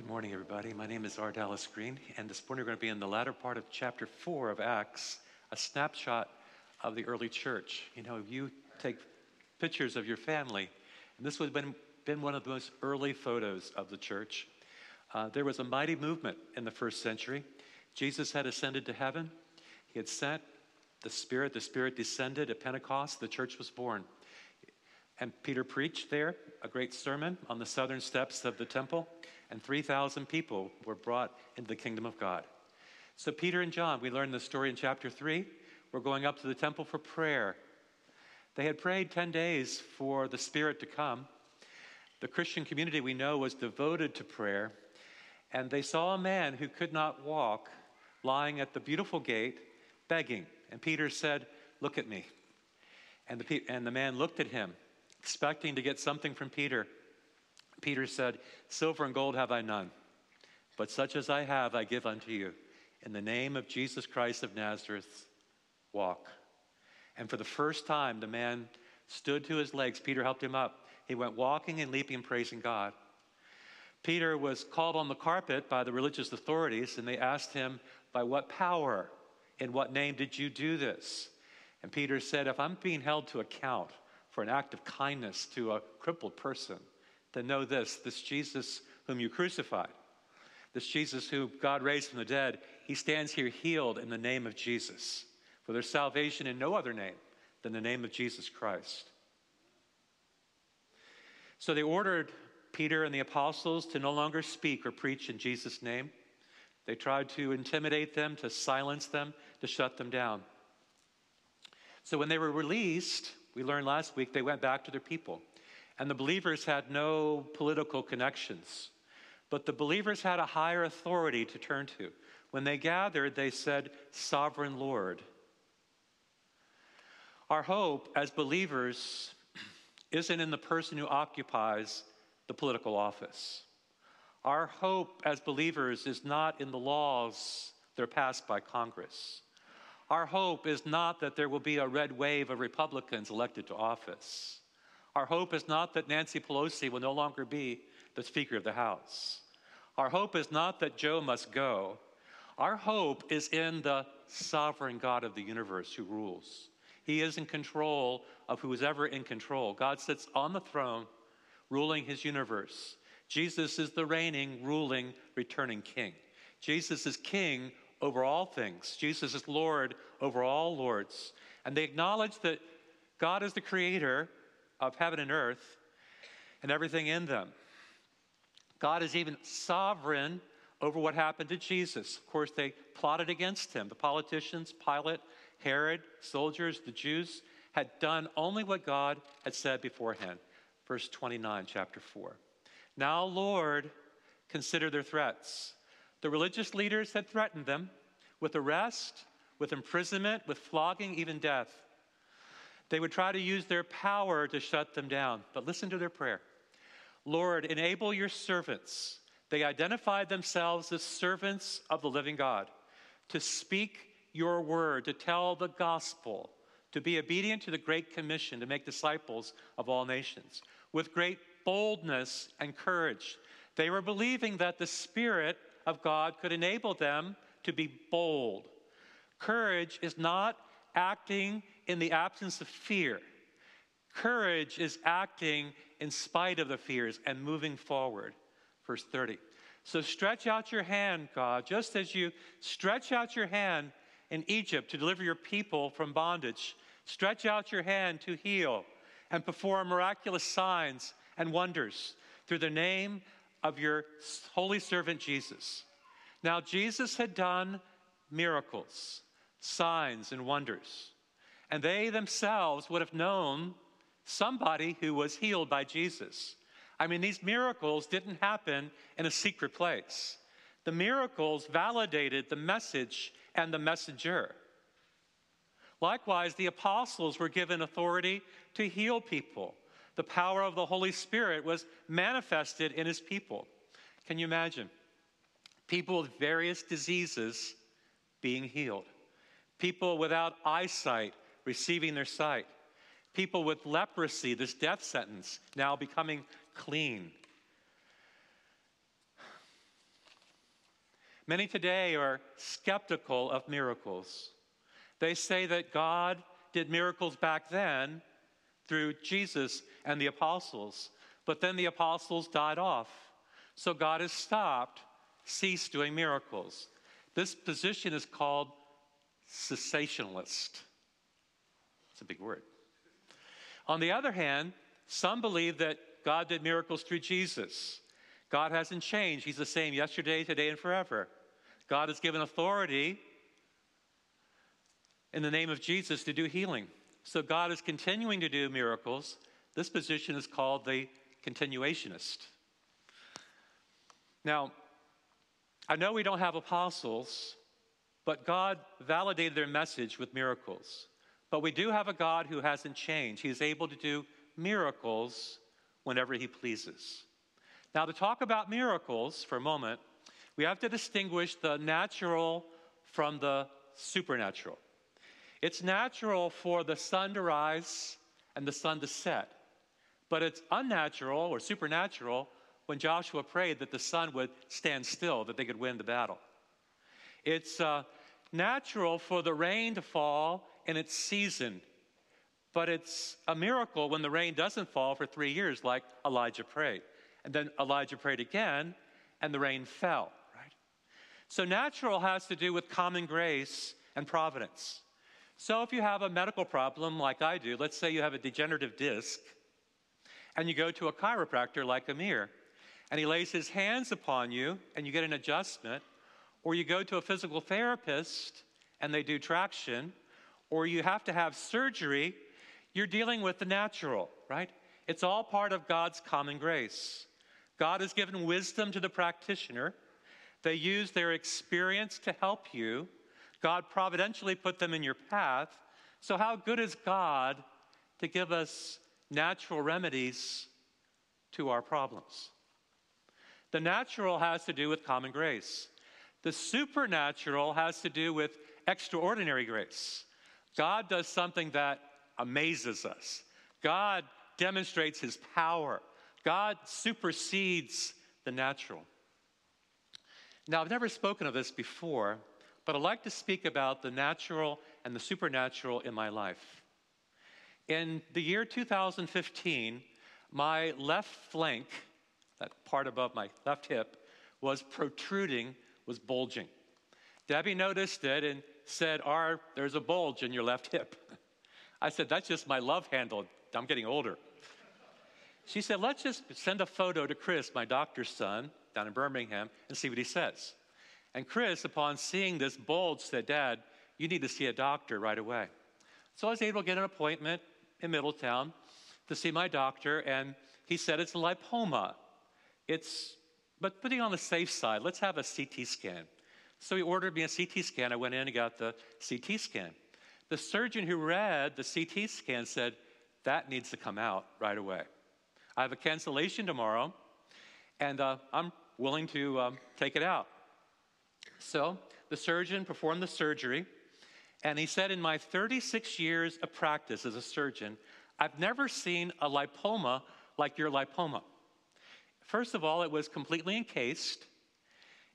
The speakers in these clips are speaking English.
Good morning, everybody. My name is R. Dallas Green, and this morning we're going to be in the latter part of chapter four of Acts, a snapshot of the early church. You know, you take pictures of your family, and this would have been, been one of the most early photos of the church. Uh, there was a mighty movement in the first century. Jesus had ascended to heaven, he had sent the Spirit, the Spirit descended at Pentecost, the church was born. And Peter preached there a great sermon on the southern steps of the temple, and 3,000 people were brought into the kingdom of God. So, Peter and John, we learned the story in chapter 3, were going up to the temple for prayer. They had prayed 10 days for the Spirit to come. The Christian community we know was devoted to prayer, and they saw a man who could not walk lying at the beautiful gate begging. And Peter said, Look at me. And the, and the man looked at him expecting to get something from Peter. Peter said, Silver and gold have I none, but such as I have I give unto you. In the name of Jesus Christ of Nazareth, walk. And for the first time, the man stood to his legs. Peter helped him up. He went walking and leaping, praising God. Peter was called on the carpet by the religious authorities, and they asked him, By what power, in what name did you do this? And Peter said, If I'm being held to account for an act of kindness to a crippled person, then know this this Jesus whom you crucified, this Jesus who God raised from the dead, he stands here healed in the name of Jesus. For there's salvation in no other name than the name of Jesus Christ. So they ordered Peter and the apostles to no longer speak or preach in Jesus' name. They tried to intimidate them, to silence them, to shut them down. So when they were released, we learned last week they went back to their people. And the believers had no political connections, but the believers had a higher authority to turn to. When they gathered, they said, Sovereign Lord. Our hope as believers isn't in the person who occupies the political office. Our hope as believers is not in the laws that are passed by Congress. Our hope is not that there will be a red wave of Republicans elected to office. Our hope is not that Nancy Pelosi will no longer be the Speaker of the House. Our hope is not that Joe must go. Our hope is in the sovereign God of the universe who rules. He is in control of who is ever in control. God sits on the throne, ruling his universe. Jesus is the reigning, ruling, returning king. Jesus is king over all things. Jesus is Lord over all lords. And they acknowledge that God is the creator of heaven and earth and everything in them. God is even sovereign over what happened to Jesus. Of course, they plotted against him. The politicians, Pilate, Herod, soldiers, the Jews, had done only what God had said beforehand. Verse 29, chapter 4. Now, Lord, consider their threats. The religious leaders had threatened them with arrest, with imprisonment, with flogging, even death. They would try to use their power to shut them down. But listen to their prayer Lord, enable your servants. They identified themselves as servants of the living God to speak your word, to tell the gospel, to be obedient to the Great Commission to make disciples of all nations with great boldness and courage. They were believing that the Spirit of God could enable them to be bold. Courage is not acting in the absence of fear. Courage is acting in spite of the fears and moving forward. Verse 30. So stretch out your hand, God, just as you stretch out your hand in Egypt to deliver your people from bondage. Stretch out your hand to heal and perform miraculous signs and wonders through the name of your holy servant Jesus. Now, Jesus had done miracles, signs, and wonders, and they themselves would have known somebody who was healed by Jesus. I mean, these miracles didn't happen in a secret place. The miracles validated the message and the messenger. Likewise, the apostles were given authority to heal people. The power of the Holy Spirit was manifested in his people. Can you imagine? People with various diseases being healed, people without eyesight receiving their sight, people with leprosy, this death sentence, now becoming clean. Many today are skeptical of miracles. They say that God did miracles back then through Jesus and the apostles, but then the apostles died off. So God has stopped, ceased doing miracles. This position is called cessationalist. It's a big word. On the other hand, some believe that God did miracles through Jesus. God hasn't changed. He's the same yesterday, today, and forever. God has given authority in the name of Jesus to do healing. So God is continuing to do miracles. This position is called the continuationist. Now, I know we don't have apostles, but God validated their message with miracles. But we do have a God who hasn't changed. He's able to do miracles whenever He pleases. Now, to talk about miracles for a moment, we have to distinguish the natural from the supernatural. It's natural for the sun to rise and the sun to set, but it's unnatural or supernatural when Joshua prayed that the sun would stand still, that they could win the battle. It's uh, natural for the rain to fall in its season, but it's a miracle when the rain doesn't fall for three years, like Elijah prayed. And then Elijah prayed again, and the rain fell, right? So natural has to do with common grace and providence. So if you have a medical problem like I do, let's say you have a degenerative disc, and you go to a chiropractor like Amir, and he lays his hands upon you, and you get an adjustment, or you go to a physical therapist and they do traction, or you have to have surgery, you're dealing with the natural, right? It's all part of God's common grace. God has given wisdom to the practitioner. They use their experience to help you. God providentially put them in your path. So, how good is God to give us natural remedies to our problems? The natural has to do with common grace, the supernatural has to do with extraordinary grace. God does something that amazes us, God demonstrates his power. God supersedes the natural. Now, I've never spoken of this before, but I'd like to speak about the natural and the supernatural in my life. In the year 2015, my left flank, that part above my left hip, was protruding, was bulging. Debbie noticed it and said, R, there's a bulge in your left hip. I said, That's just my love handle. I'm getting older. She said, Let's just send a photo to Chris, my doctor's son, down in Birmingham, and see what he says. And Chris, upon seeing this bulge, said, Dad, you need to see a doctor right away. So I was able to get an appointment in Middletown to see my doctor, and he said it's a lipoma. It's, but putting on the safe side, let's have a CT scan. So he ordered me a CT scan. I went in and got the CT scan. The surgeon who read the CT scan said, that needs to come out right away. I have a cancellation tomorrow, and uh, I'm willing to um, take it out. So the surgeon performed the surgery, and he said, In my 36 years of practice as a surgeon, I've never seen a lipoma like your lipoma. First of all, it was completely encased,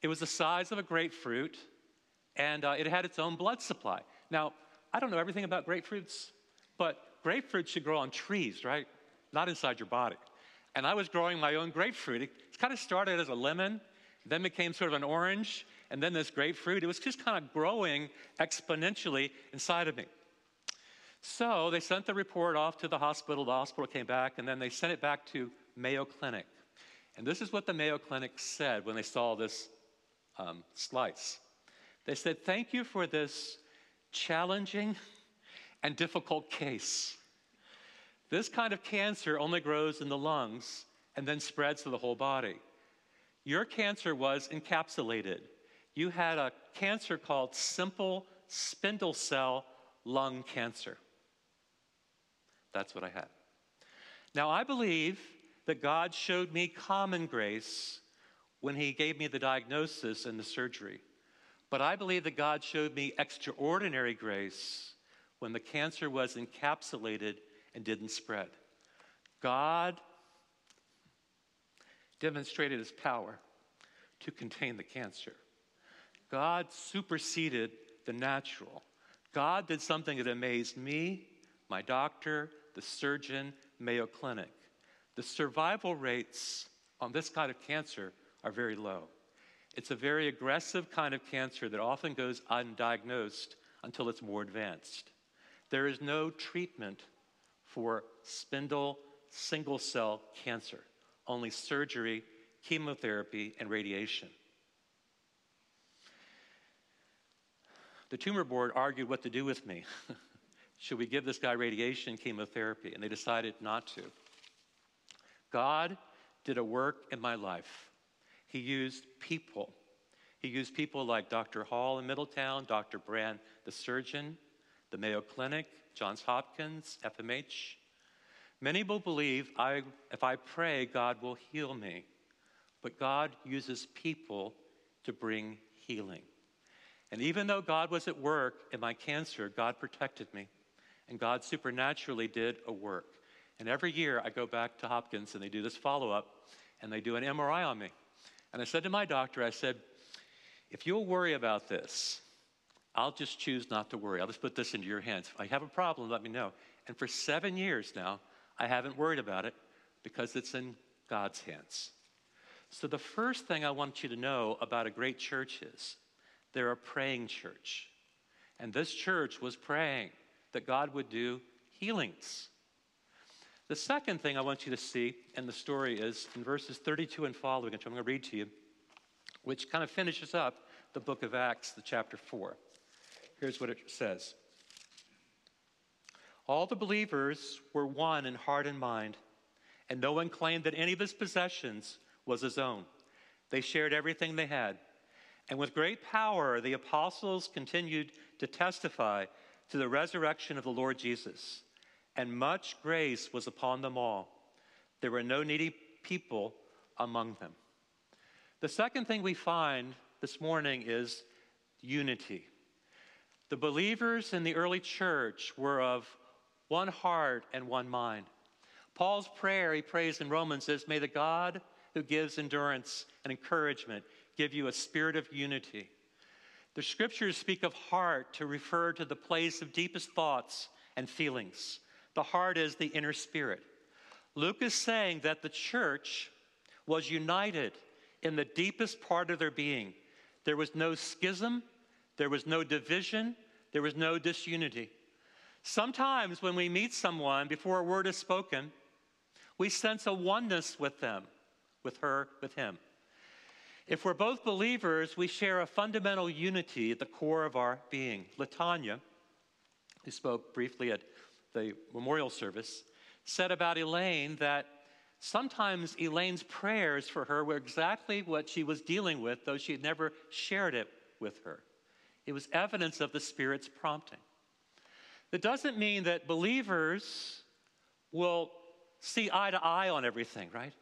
it was the size of a grapefruit, and uh, it had its own blood supply. Now, I don't know everything about grapefruits, but grapefruits should grow on trees, right? Not inside your body. And I was growing my own grapefruit. It kind of started as a lemon, then became sort of an orange, and then this grapefruit. It was just kind of growing exponentially inside of me. So they sent the report off to the hospital. The hospital came back, and then they sent it back to Mayo Clinic. And this is what the Mayo Clinic said when they saw this um, slice. They said, Thank you for this challenging and difficult case. This kind of cancer only grows in the lungs and then spreads to the whole body. Your cancer was encapsulated. You had a cancer called simple spindle cell lung cancer. That's what I had. Now, I believe that God showed me common grace when He gave me the diagnosis and the surgery. But I believe that God showed me extraordinary grace when the cancer was encapsulated and didn't spread. God demonstrated his power to contain the cancer. God superseded the natural. God did something that amazed me, my doctor, the surgeon, Mayo Clinic. The survival rates on this kind of cancer are very low. It's a very aggressive kind of cancer that often goes undiagnosed until it's more advanced. There is no treatment for spindle single cell cancer, only surgery, chemotherapy, and radiation. The tumor board argued what to do with me. Should we give this guy radiation chemotherapy? And they decided not to. God did a work in my life. He used people. He used people like Dr. Hall in Middletown, Dr. Brand, the surgeon, the Mayo Clinic, Johns Hopkins, FMH. Many will believe I, if I pray, God will heal me. But God uses people to bring healing. And even though God was at work in my cancer, God protected me. And God supernaturally did a work. And every year I go back to Hopkins and they do this follow up and they do an MRI on me. And I said to my doctor, I said, if you'll worry about this, I'll just choose not to worry. I'll just put this into your hands. If I have a problem, let me know. And for seven years now, I haven't worried about it because it's in God's hands. So, the first thing I want you to know about a great church is they're a praying church. And this church was praying that God would do healings. The second thing I want you to see in the story is in verses 32 and following, which I'm going to read to you, which kind of finishes up the book of Acts, the chapter 4. Here's what it says All the believers were one in heart and mind, and no one claimed that any of his possessions was his own. They shared everything they had. And with great power, the apostles continued to testify to the resurrection of the Lord Jesus. And much grace was upon them all. There were no needy people among them. The second thing we find this morning is unity. The believers in the early church were of one heart and one mind. Paul's prayer, he prays in Romans, is May the God who gives endurance and encouragement give you a spirit of unity. The scriptures speak of heart to refer to the place of deepest thoughts and feelings. The heart is the inner spirit. Luke is saying that the church was united in the deepest part of their being. There was no schism, there was no division, there was no disunity. Sometimes when we meet someone before a word is spoken, we sense a oneness with them, with her, with him. If we're both believers, we share a fundamental unity at the core of our being. Latanya, who spoke briefly at the memorial service, said about Elaine that sometimes Elaine's prayers for her were exactly what she was dealing with, though she had never shared it with her. It was evidence of the Spirit's prompting. That doesn't mean that believers will see eye to eye on everything, right?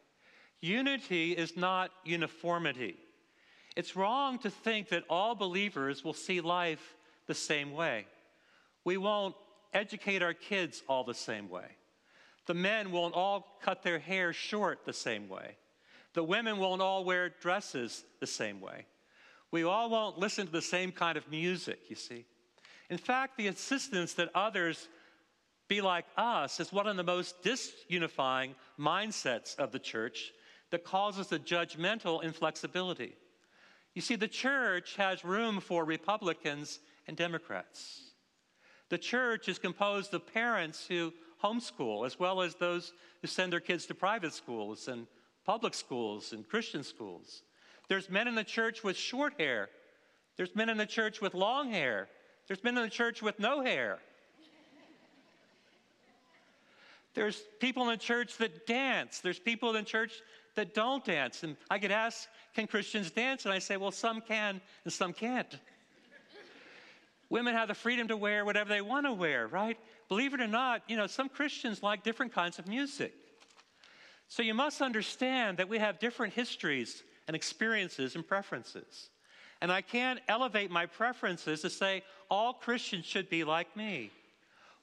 Unity is not uniformity. It's wrong to think that all believers will see life the same way. We won't educate our kids all the same way. The men won't all cut their hair short the same way. The women won't all wear dresses the same way. We all won't listen to the same kind of music, you see. In fact, the insistence that others be like us is one of the most disunifying mindsets of the church that causes a judgmental inflexibility. You see, the church has room for Republicans and Democrats. The church is composed of parents who homeschool, as well as those who send their kids to private schools and public schools and Christian schools. There's men in the church with short hair. There's men in the church with long hair. There's men in the church with no hair. There's people in the church that dance. There's people in the church that don't dance. And I get asked, can Christians dance? And I say, well, some can and some can't. Women have the freedom to wear whatever they want to wear, right? Believe it or not, you know, some Christians like different kinds of music. So you must understand that we have different histories and experiences and preferences. And I can't elevate my preferences to say all Christians should be like me.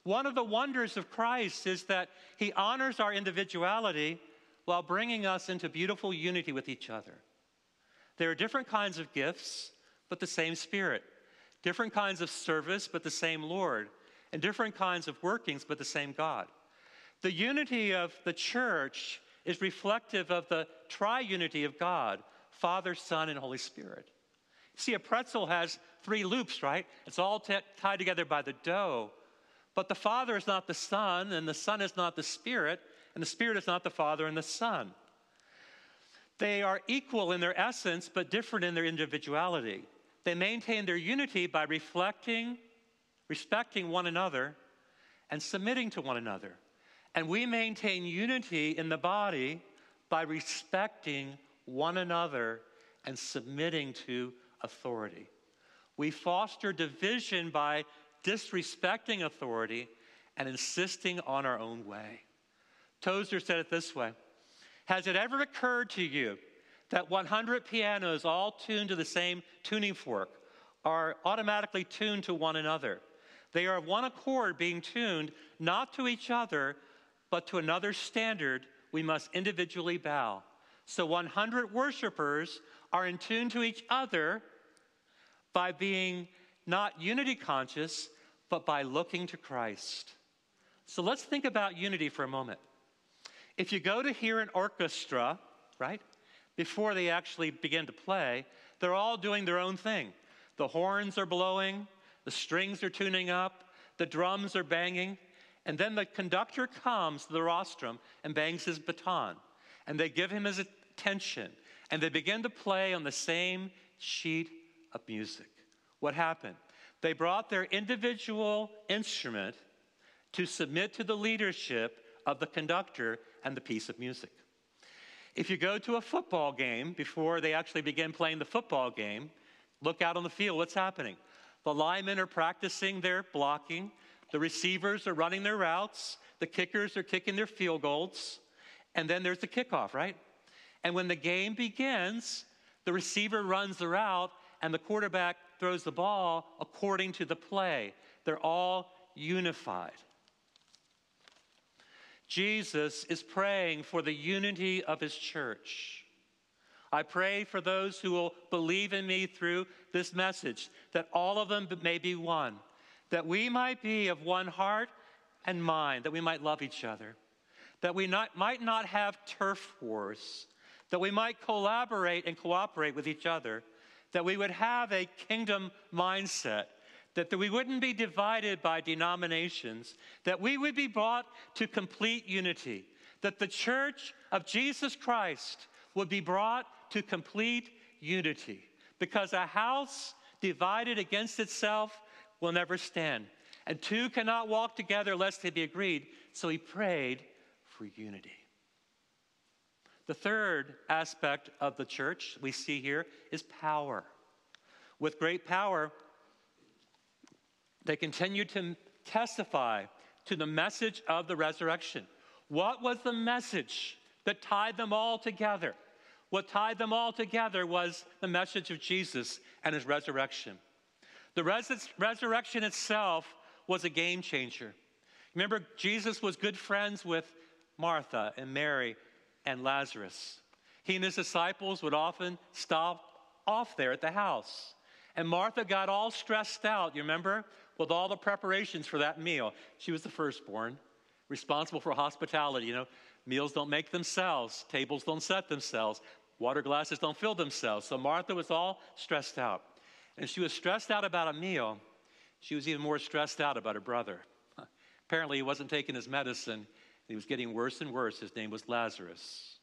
One of the wonders of Christ is that he honors our individuality while bringing us into beautiful unity with each other. There are different kinds of gifts, but the same Spirit. Different kinds of service, but the same Lord. And different kinds of workings, but the same God. The unity of the church is reflective of the triunity of God Father, Son, and Holy Spirit. See, a pretzel has three loops, right? It's all t- tied together by the dough. But the Father is not the Son, and the Son is not the Spirit, and the Spirit is not the Father and the Son. They are equal in their essence, but different in their individuality. They maintain their unity by reflecting, respecting one another, and submitting to one another. And we maintain unity in the body by respecting one another and submitting to authority. We foster division by disrespecting authority and insisting on our own way. Tozer said it this way Has it ever occurred to you that 100 pianos, all tuned to the same tuning fork, are automatically tuned to one another? They are of one accord being tuned not to each other, but to another standard we must individually bow. So 100 worshipers are in tune to each other by being not unity conscious, but by looking to Christ. So let's think about unity for a moment. If you go to hear an orchestra, right, before they actually begin to play, they're all doing their own thing. The horns are blowing, the strings are tuning up, the drums are banging, and then the conductor comes to the rostrum and bangs his baton, and they give him his attention, and they begin to play on the same sheet of music. What happened? They brought their individual instrument to submit to the leadership of the conductor and the piece of music. If you go to a football game before they actually begin playing the football game, look out on the field, what's happening? The linemen are practicing their blocking, the receivers are running their routes, the kickers are kicking their field goals, and then there's the kickoff, right? And when the game begins, the receiver runs the route and the quarterback throws the ball according to the play. They're all unified. Jesus is praying for the unity of his church. I pray for those who will believe in me through this message, that all of them may be one, that we might be of one heart and mind, that we might love each other, that we not, might not have turf wars, that we might collaborate and cooperate with each other, that we would have a kingdom mindset, that we wouldn't be divided by denominations, that we would be brought to complete unity, that the church of Jesus Christ would be brought to complete unity. Because a house divided against itself will never stand. And two cannot walk together lest they be agreed. So he prayed for unity. The third aspect of the church we see here is power. With great power, they continued to testify to the message of the resurrection. What was the message that tied them all together? What tied them all together was the message of Jesus and his resurrection. The res- resurrection itself was a game changer. Remember, Jesus was good friends with Martha and Mary and Lazarus. He and his disciples would often stop off there at the house. And Martha got all stressed out, you remember, with all the preparations for that meal. She was the firstborn, responsible for hospitality. You know, meals don't make themselves, tables don't set themselves, water glasses don't fill themselves. So Martha was all stressed out. And she was stressed out about a meal. She was even more stressed out about her brother. Apparently, he wasn't taking his medicine he was getting worse and worse. His name was Lazarus.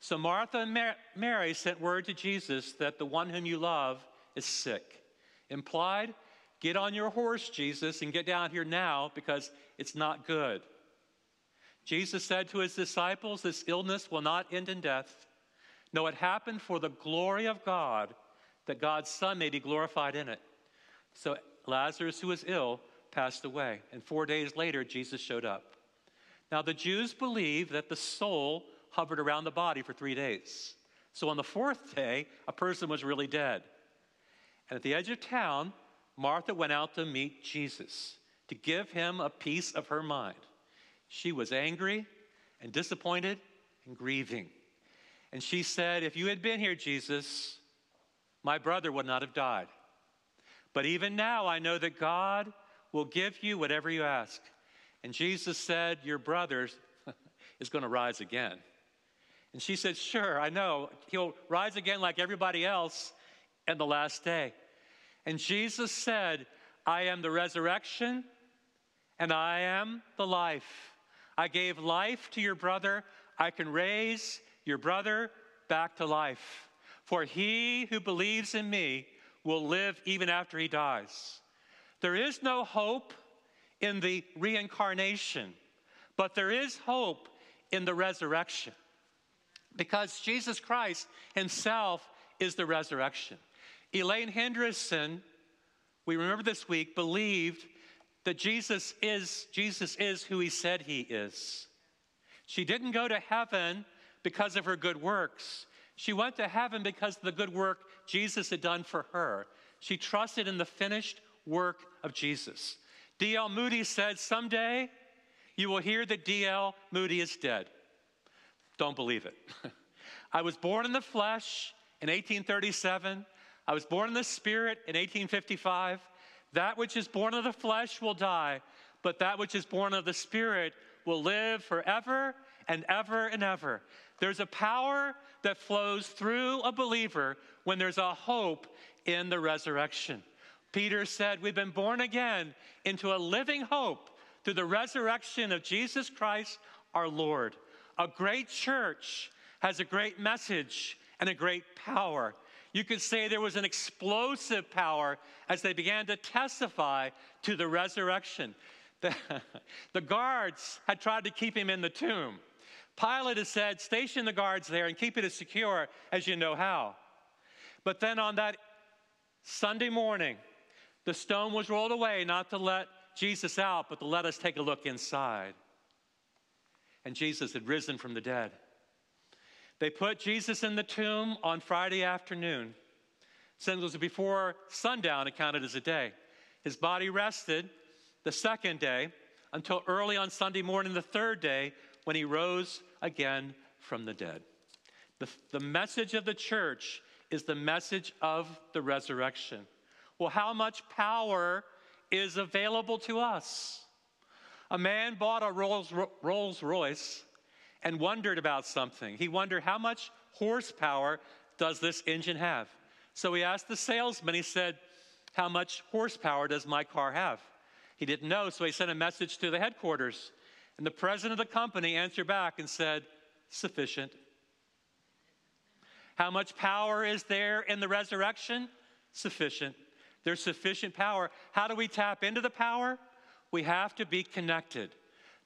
So Martha and Mary sent word to Jesus that the one whom you love is sick. Implied, get on your horse, Jesus, and get down here now because it's not good. Jesus said to his disciples, This illness will not end in death. No, it happened for the glory of God, that God's Son may be glorified in it. So Lazarus, who was ill, passed away. And four days later, Jesus showed up. Now, the Jews believed that the soul hovered around the body for three days. So on the fourth day, a person was really dead. And at the edge of town, Martha went out to meet Jesus to give him a piece of her mind. She was angry and disappointed and grieving. And she said, If you had been here, Jesus, my brother would not have died. But even now, I know that God will give you whatever you ask. And Jesus said, Your brother is going to rise again. And she said, Sure, I know. He'll rise again like everybody else in the last day. And Jesus said, I am the resurrection and I am the life. I gave life to your brother. I can raise your brother back to life. For he who believes in me will live even after he dies. There is no hope in the reincarnation, but there is hope in the resurrection because Jesus Christ himself is the resurrection. Elaine Henderson, we remember this week, believed that Jesus is Jesus is who he said he is. She didn't go to heaven because of her good works. She went to heaven because of the good work Jesus had done for her. She trusted in the finished work of Jesus. D.L. Moody said, Someday you will hear that D.L. Moody is dead. Don't believe it. I was born in the flesh in 1837. I was born in the spirit in 1855. That which is born of the flesh will die, but that which is born of the spirit will live forever and ever and ever. There's a power that flows through a believer when there's a hope in the resurrection. Peter said, We've been born again into a living hope through the resurrection of Jesus Christ our Lord. A great church has a great message and a great power. You could say there was an explosive power as they began to testify to the resurrection. The, the guards had tried to keep him in the tomb. Pilate has said, Station the guards there and keep it as secure as you know how. But then on that Sunday morning, the stone was rolled away not to let Jesus out, but to let us take a look inside. And Jesus had risen from the dead. They put Jesus in the tomb on Friday afternoon. Since it was before sundown, it counted as a day. His body rested the second day until early on Sunday morning, the third day, when he rose again from the dead. The, the message of the church is the message of the resurrection. Well, how much power is available to us? A man bought a Rolls, Rolls Royce and wondered about something. He wondered how much horsepower does this engine have? So he asked the salesman, he said, How much horsepower does my car have? He didn't know, so he sent a message to the headquarters. And the president of the company answered back and said, Sufficient. How much power is there in the resurrection? Sufficient. There's sufficient power. How do we tap into the power? We have to be connected.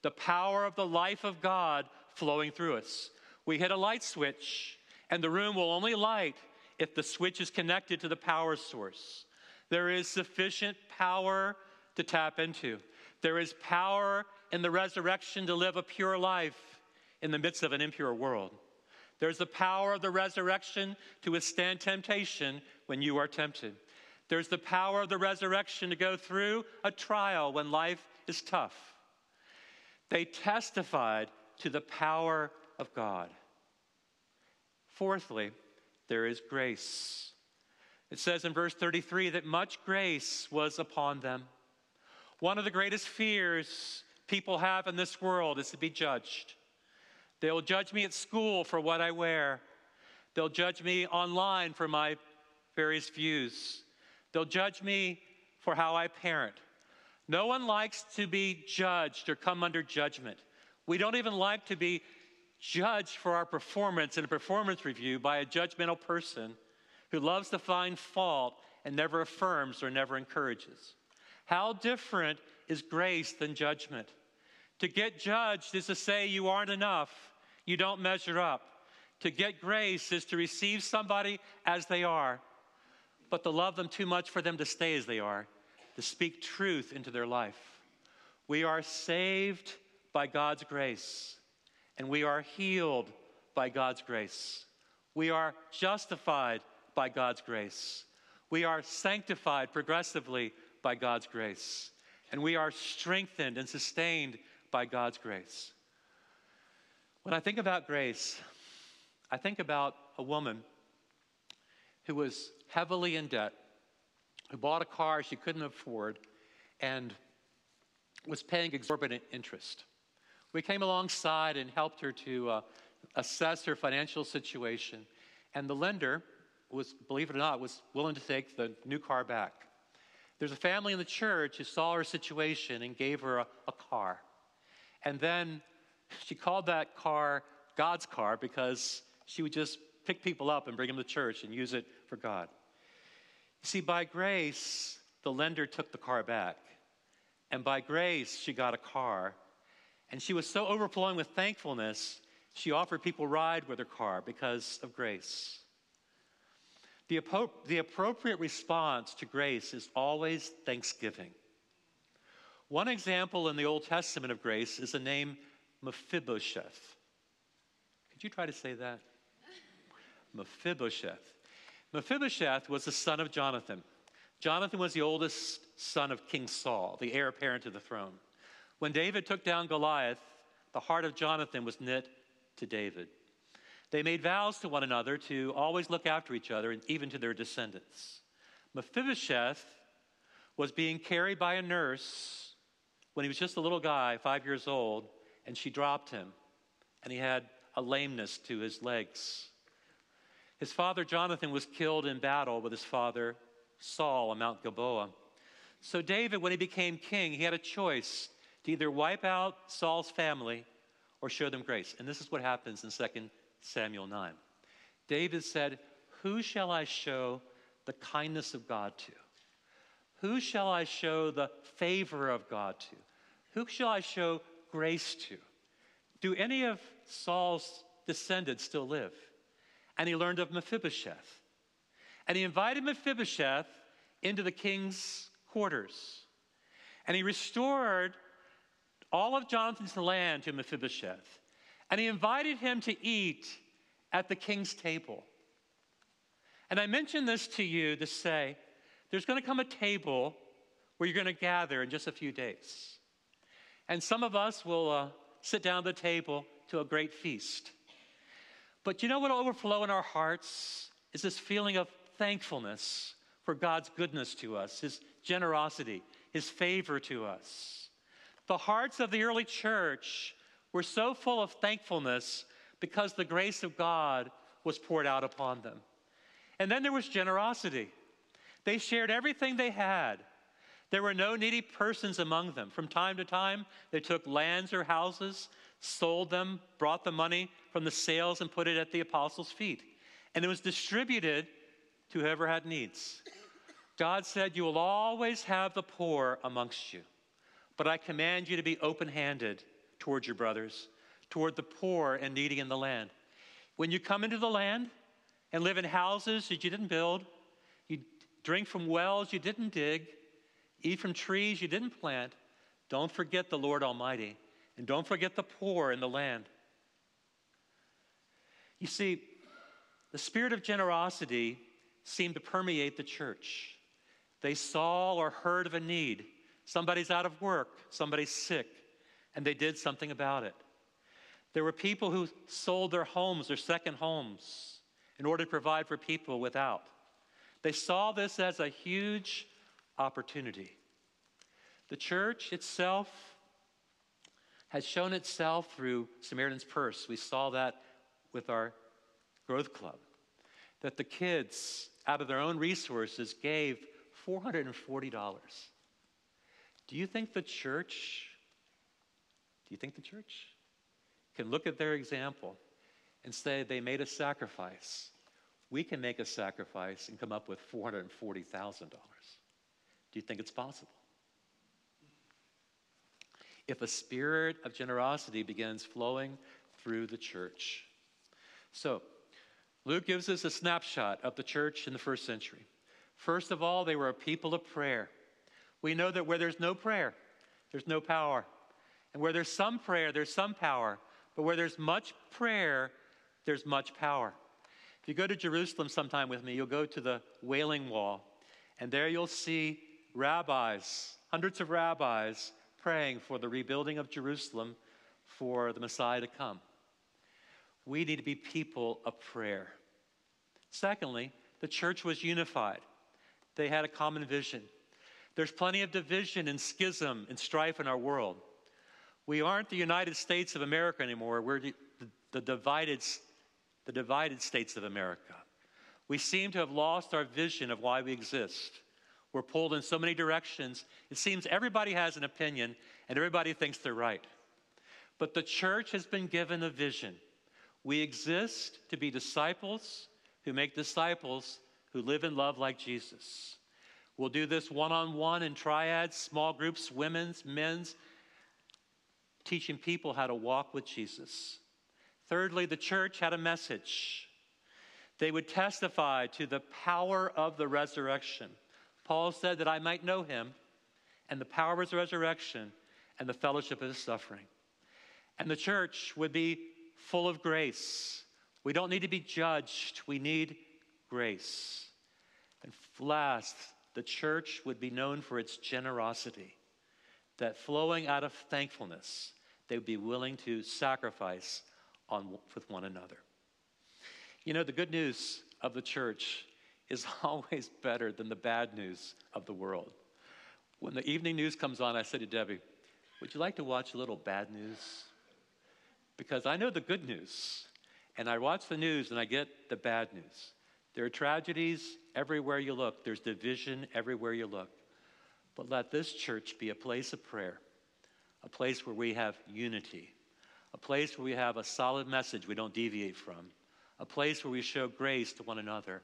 The power of the life of God flowing through us. We hit a light switch, and the room will only light if the switch is connected to the power source. There is sufficient power to tap into. There is power in the resurrection to live a pure life in the midst of an impure world. There's the power of the resurrection to withstand temptation when you are tempted. There's the power of the resurrection to go through a trial when life is tough. They testified to the power of God. Fourthly, there is grace. It says in verse 33 that much grace was upon them. One of the greatest fears people have in this world is to be judged. They'll judge me at school for what I wear. They'll judge me online for my various views. They'll judge me for how I parent. No one likes to be judged or come under judgment. We don't even like to be judged for our performance in a performance review by a judgmental person who loves to find fault and never affirms or never encourages. How different is grace than judgment? To get judged is to say you aren't enough, you don't measure up. To get grace is to receive somebody as they are, but to love them too much for them to stay as they are, to speak truth into their life. We are saved by God's grace, and we are healed by God's grace. We are justified by God's grace. We are sanctified progressively by God's grace. And we are strengthened and sustained by God's grace. When I think about grace, I think about a woman who was heavily in debt, who bought a car she couldn't afford, and was paying exorbitant interest. We came alongside and helped her to uh, assess her financial situation, and the lender was, believe it or not, was willing to take the new car back. There's a family in the church who saw her situation and gave her a, a car. And then she called that car God's car because she would just pick people up and bring them to church and use it for God. You see, by grace, the lender took the car back. And by grace, she got a car. And she was so overflowing with thankfulness, she offered people ride with her car because of grace. The, the appropriate response to grace is always thanksgiving. One example in the Old Testament of grace is the name Mephibosheth. Could you try to say that? Mephibosheth. Mephibosheth was the son of Jonathan. Jonathan was the oldest son of King Saul, the heir apparent to the throne. When David took down Goliath, the heart of Jonathan was knit to David. They made vows to one another to always look after each other and even to their descendants. Mephibosheth was being carried by a nurse when he was just a little guy, five years old, and she dropped him, and he had a lameness to his legs. His father Jonathan was killed in battle with his father Saul on Mount Gilboa. So, David, when he became king, he had a choice to either wipe out Saul's family or show them grace. And this is what happens in 2 Samuel 9. David said, Who shall I show the kindness of God to? Who shall I show the favor of God to? Who shall I show grace to? Do any of Saul's descendants still live? And he learned of Mephibosheth. And he invited Mephibosheth into the king's quarters. And he restored all of Jonathan's land to Mephibosheth. And he invited him to eat at the king's table. And I mention this to you to say there's going to come a table where you're going to gather in just a few days. And some of us will uh, sit down at the table to a great feast. But you know what will overflow in our hearts is this feeling of thankfulness for God's goodness to us, His generosity, His favor to us. The hearts of the early church were so full of thankfulness because the grace of God was poured out upon them. And then there was generosity. They shared everything they had. There were no needy persons among them. From time to time, they took lands or houses, sold them, brought the money from the sales, and put it at the apostles' feet. And it was distributed to whoever had needs. God said, You will always have the poor amongst you, but I command you to be open handed towards your brothers, toward the poor and needy in the land. When you come into the land and live in houses that you didn't build, you drink from wells you didn't dig, eat from trees you didn't plant, don't forget the Lord Almighty, and don't forget the poor in the land. You see, the spirit of generosity seemed to permeate the church. They saw or heard of a need. Somebody's out of work, somebody's sick, and they did something about it. There were people who sold their homes, their second homes, in order to provide for people without. They saw this as a huge opportunity. The church itself has shown itself through Samaritan's Purse. We saw that with our growth club. That the kids out of their own resources, gave $440. Do you think the church, do you think the church can look at their example and say they made a sacrifice? We can make a sacrifice and come up with $440,000. Do you think it's possible? If a spirit of generosity begins flowing through the church. So, Luke gives us a snapshot of the church in the first century. First of all, they were a people of prayer. We know that where there's no prayer, there's no power. And where there's some prayer, there's some power. But where there's much prayer, there's much power. If you go to Jerusalem sometime with me, you'll go to the Wailing Wall, and there you'll see rabbis, hundreds of rabbis, praying for the rebuilding of Jerusalem for the Messiah to come. We need to be people of prayer. Secondly, the church was unified. They had a common vision. There's plenty of division and schism and strife in our world. We aren't the United States of America anymore. We're the, the, the, divided, the divided states of America. We seem to have lost our vision of why we exist. We're pulled in so many directions. It seems everybody has an opinion and everybody thinks they're right. But the church has been given a vision. We exist to be disciples who make disciples who live in love like Jesus. We'll do this one on one in triads, small groups, women's, men's, teaching people how to walk with Jesus. Thirdly, the church had a message. They would testify to the power of the resurrection. Paul said that I might know him and the power of his resurrection and the fellowship of his suffering. And the church would be full of grace. We don't need to be judged, we need grace. And last, the church would be known for its generosity, that flowing out of thankfulness, they would be willing to sacrifice on, with one another. You know, the good news of the church is always better than the bad news of the world. When the evening news comes on, I say to Debbie, Would you like to watch a little bad news? Because I know the good news, and I watch the news and I get the bad news. There are tragedies everywhere you look, there's division everywhere you look. But let this church be a place of prayer, a place where we have unity, a place where we have a solid message we don't deviate from, a place where we show grace to one another,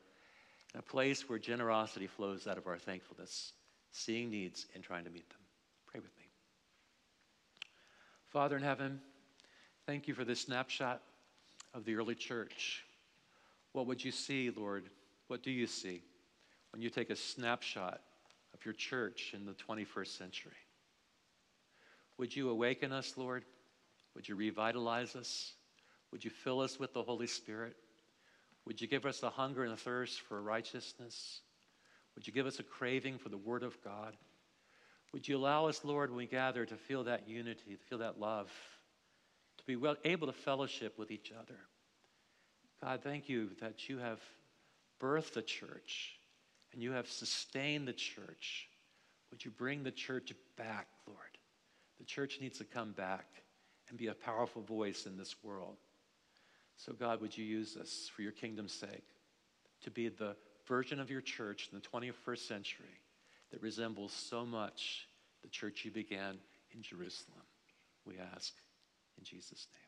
and a place where generosity flows out of our thankfulness, seeing needs and trying to meet them. Pray with me. Father in heaven, thank you for this snapshot of the early church. What would you see, Lord? What do you see when you take a snapshot of your church in the 21st century? Would you awaken us, Lord? Would you revitalize us? Would you fill us with the Holy Spirit? Would you give us a hunger and a thirst for righteousness? Would you give us a craving for the Word of God? Would you allow us, Lord, when we gather, to feel that unity, to feel that love, to be well, able to fellowship with each other? God, thank you that you have birthed the church and you have sustained the church. Would you bring the church back, Lord? The church needs to come back and be a powerful voice in this world. So, God, would you use us for your kingdom's sake to be the version of your church in the 21st century that resembles so much the church you began in Jerusalem? We ask in Jesus' name.